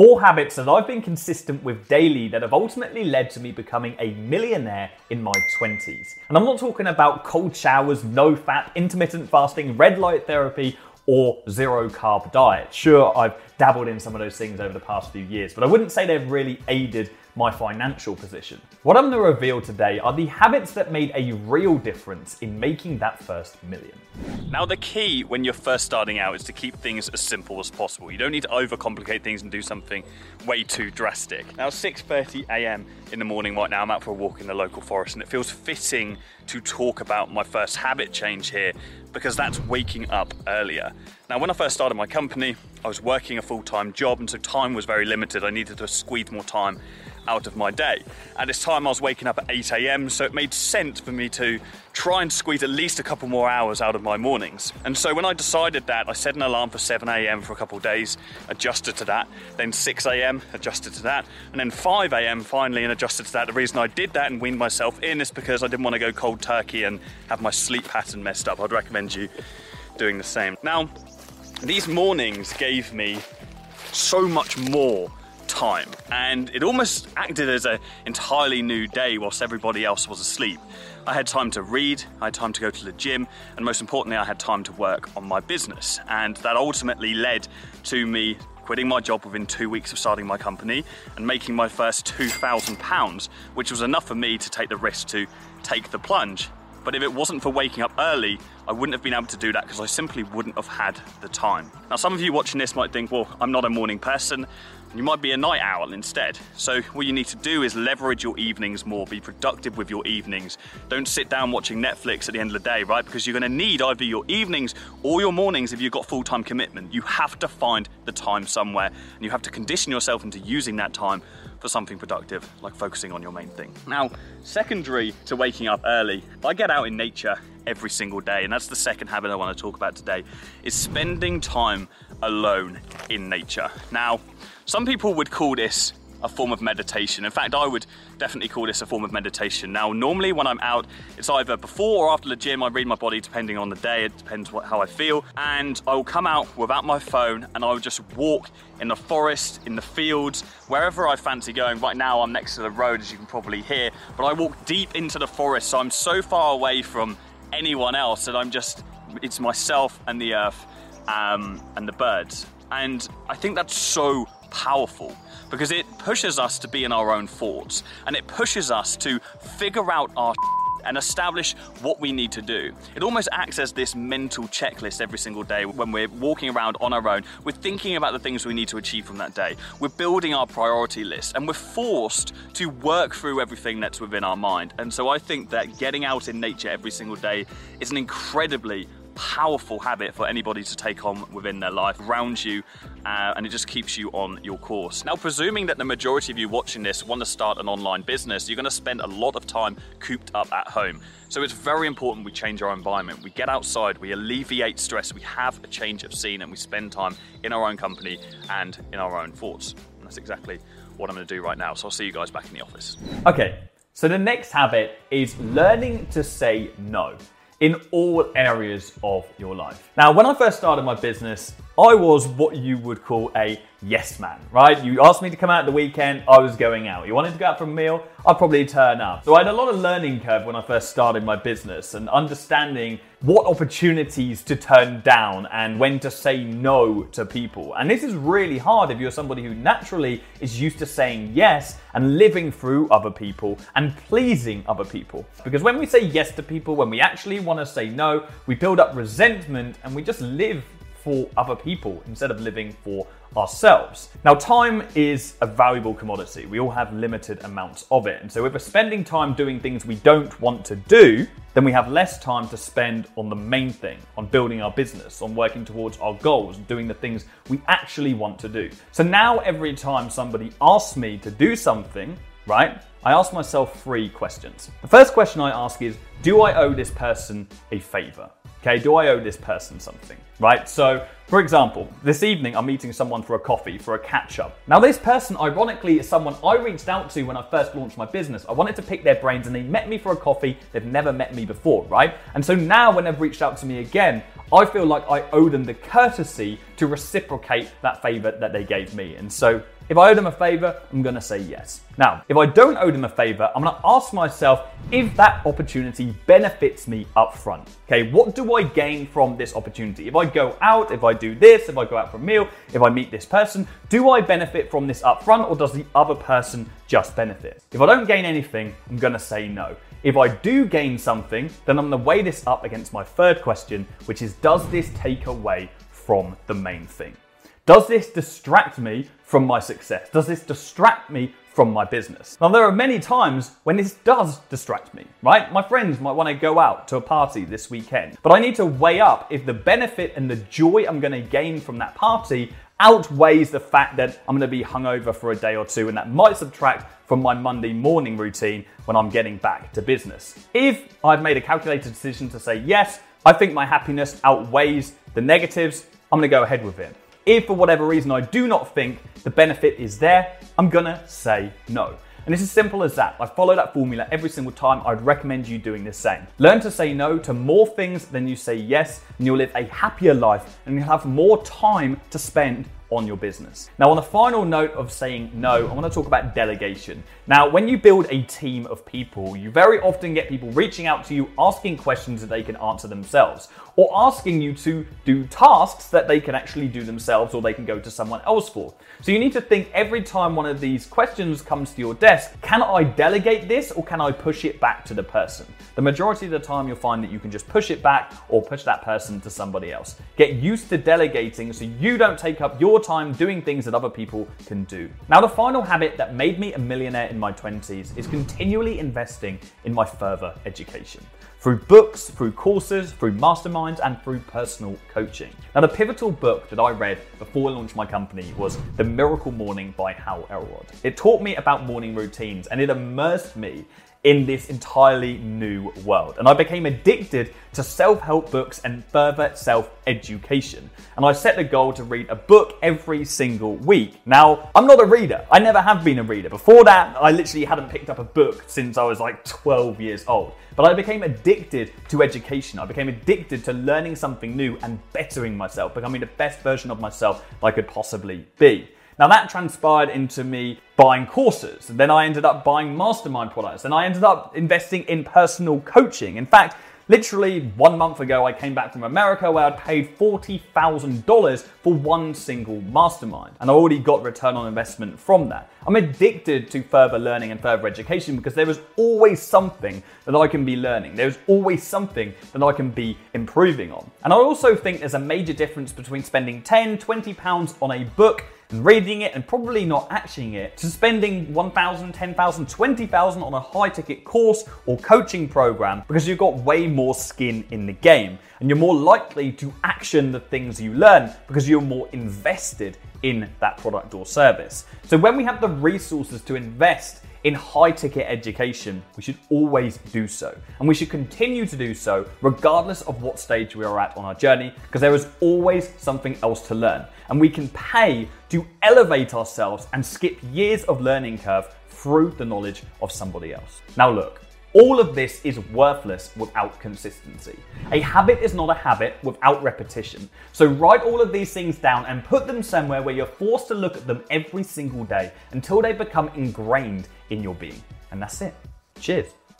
Four habits that I've been consistent with daily that have ultimately led to me becoming a millionaire in my 20s. And I'm not talking about cold showers, NoFap, intermittent fasting, red light therapy, or zero carb diet. Sure, I've dabbled in some of those things over the past few years, but I wouldn't say they've really aided my financial position. What I'm going to reveal today are the habits that made a real difference in making that first million. Now, the key when you're first starting out is to keep things as simple as possible. You don't need to overcomplicate things and do something way too drastic. Now, 6:30 a.m. in the morning right now. I'm out for a walk in the local forest, and it feels fitting to talk about my first habit change here because that's waking up earlier. Now, when I first started my company, I was working a full-time job, and so time was very limited. I needed to squeeze more time out of my day. At this time, I was waking up at 8 a.m., so it made sense for me to try and squeeze at least a couple more hours out of my mornings. And so when I decided that, I set an alarm for 7 a.m. for a couple days, adjusted to that, then 6 a.m., adjusted to that, and then 5 a.m. finally and adjusted to that. The reason I did that and weaned myself in is because I didn't want to go cold turkey and have my sleep pattern messed up. I'd recommend you doing the same. Now, these mornings gave me so much more time and it almost acted as an entirely new day whilst everybody else was asleep. I had time to read, I had time to go to the gym, and most importantly, I had time to work on my business. And that ultimately led to me quitting my job within two weeks of starting my company and making my first £2,000, which was enough for me to take the risk to take the plunge. But if it wasn't for waking up early, I wouldn't have been able to do that because I simply wouldn't have had the time. Now, some of you watching this might think, well, I'm not a morning person. You might be a night owl instead. So, what you need to do is leverage your evenings more, be productive with your evenings. Don't sit down watching Netflix at the end of the day, right? Because you're going to need either your evenings or your mornings if you've got full time commitment. You have to find the time somewhere and you have to condition yourself into using that time for something productive, like focusing on your main thing. Now, secondary to waking up early, I get out in nature every single day, and that's the second habit I want to talk about today, is spending time alone in nature. Now, some people would call this a form of meditation. In fact, I would definitely call this a form of meditation. Now, normally when I'm out, it's either before or after the gym. I read my body depending on the day. It depends what, how I feel. And I will come out without my phone and I will just walk in the forest, in the fields, wherever I fancy going. Right now, I'm next to the road, as you can probably hear. But I walk deep into the forest, so I'm so far away from anyone else that I'm just, it's myself and the earth um, and the birds. And I think that's so powerful because it pushes us to be in our own thoughts and it pushes us to figure out our and establish what we need to do. It almost acts as this mental checklist every single day when we're walking around on our own. We're thinking about the things we need to achieve from that day. We're building our priority list and we're forced to work through everything that's within our mind. And so I think that getting out in nature every single day is an incredibly powerful habit for anybody to take on within their life, around you, uh, and it just keeps you on your course. Now, presuming that the majority of you watching this want to start an online business, you're going to spend a lot of time cooped up at home. So it's very important we change our environment. We get outside, we alleviate stress, we have a change of scene, and we spend time in our own company and in our own thoughts. And that's exactly what I'm going to do right now. So I'll see you guys back in the office. Okay, so the next habit is learning to say no in all areas of your life. Now, when I first started my business, I was what you would call a yes man, right? You asked me to come out the weekend, I was going out. You wanted to go out for a meal, I'd probably turn up. So I had a lot of learning curve when I first started my business and understanding what opportunities to turn down and when to say no to people. And this is really hard if you're somebody who naturally is used to saying yes and living through other people and pleasing other people. Because when we say yes to people, when we actually want to say no, we build up resentment and we just live for other people instead of living for ourselves. Now, time is a valuable commodity. We all have limited amounts of it. And so, if we're spending time doing things we don't want to do, then we have less time to spend on the main thing, on building our business, on working towards our goals, doing the things we actually want to do. So now, every time somebody asks me to do something, right, I ask myself three questions. The first question I ask is Do I owe this person a favor? Okay, do I owe this person something? Right? So, for example, this evening I'm meeting someone for a coffee, for a catch up. Now, this person, ironically, is someone I reached out to when I first launched my business. I wanted to pick their brains and they met me for a coffee. They've never met me before, right? And so now, when they've reached out to me again, I feel like I owe them the courtesy to reciprocate that favor that they gave me. And so If I owe them a favor, I'm gonna say yes. Now, if I don't owe them a favor, I'm gonna ask myself if that opportunity benefits me up front. Okay, what do I gain from this opportunity? If I go out, if I do this, if I go out for a meal, if I meet this person, do I benefit from this up front or does the other person just benefit? If I don't gain anything, I'm gonna say no. If I do gain something, then I'm gonna weigh this up against my third question, which is does this take away from the main thing? Does this distract me from my success? Does this distract me from my business? Now, there are many times when this does distract me, right? My friends might want to go out to a party this weekend, but I need to weigh up if the benefit and the joy I'm going to gain from that party outweighs the fact that I'm to be hungover for a day or two, and that might subtract from my Monday morning routine when I'm getting back to business. If I've made a calculated decision to say yes, I think my happiness outweighs the negatives, I'm to go ahead with it. If for whatever reason I do not think the benefit is there, I'm gonna say no. And it's as simple as that. I follow that formula every single time. I'd recommend you doing the same. Learn to say no to more things than you say yes, and you'll live a happier life and you'll have more time to spend on your business. Now, on the final note of saying no, I want to talk about delegation. Now, when you build a team of people, you very often get people reaching out to you asking questions that they can answer themselves, or asking you to do tasks that they can actually do themselves or they can go to someone else for. So you need to think every time one of these questions comes to your desk, can I delegate this or can I push it back to the person? The majority of the time, you'll find that you can just push it back or push that person to somebody else. Get used to delegating so you don't take up your time doing things that other people can do. Now, the final habit that made me a millionaire in my 20s is continually investing in my further education through books, through courses, through masterminds, and through personal coaching. Now, the pivotal book that I read before I launched my company was The Miracle Morning by Hal Elrod. It taught me about morning routines and it immersed me in this entirely new world. And I became addicted to self help books and further self education. And I set the goal to read a book every single week. Now, I'm not a reader, I never have been a reader. Before that, I literally hadn't picked up a book since I was like 12 years old. But I became addicted to education. I became addicted to learning something new and bettering myself, becoming the best version of myself I could possibly be. Now that transpired into me buying courses. Then I ended up buying mastermind products. And I ended up investing in personal coaching. In fact, Literally one month ago, I came back from America where I'd paid $40,000 for one single mastermind. And I already got return on investment from that. I'm addicted to further learning and further education because there is always something that I can be learning. There's always something that I can be improving on. And I also think there's a major difference between spending 10, 20 pounds on a book reading it and probably not actioning it to spending 1,000, 10,000, 20,000 on a high ticket course or coaching program because you've got way more skin in the game and you're more likely to action the things you learn because you're more invested in that product or service. So when we have the resources to invest in high ticket education, we should always do so. And we should continue to do so regardless of what stage we are at on our journey, because there is always something else to learn. And we can pay to elevate ourselves and skip years of learning curve through the knowledge of somebody else. Now, look, all of this is worthless without consistency. A habit is not a habit without repetition. So write all of these things down and put them somewhere where you're forced to look at them every single day until they become ingrained in your being. And that's it. Cheers.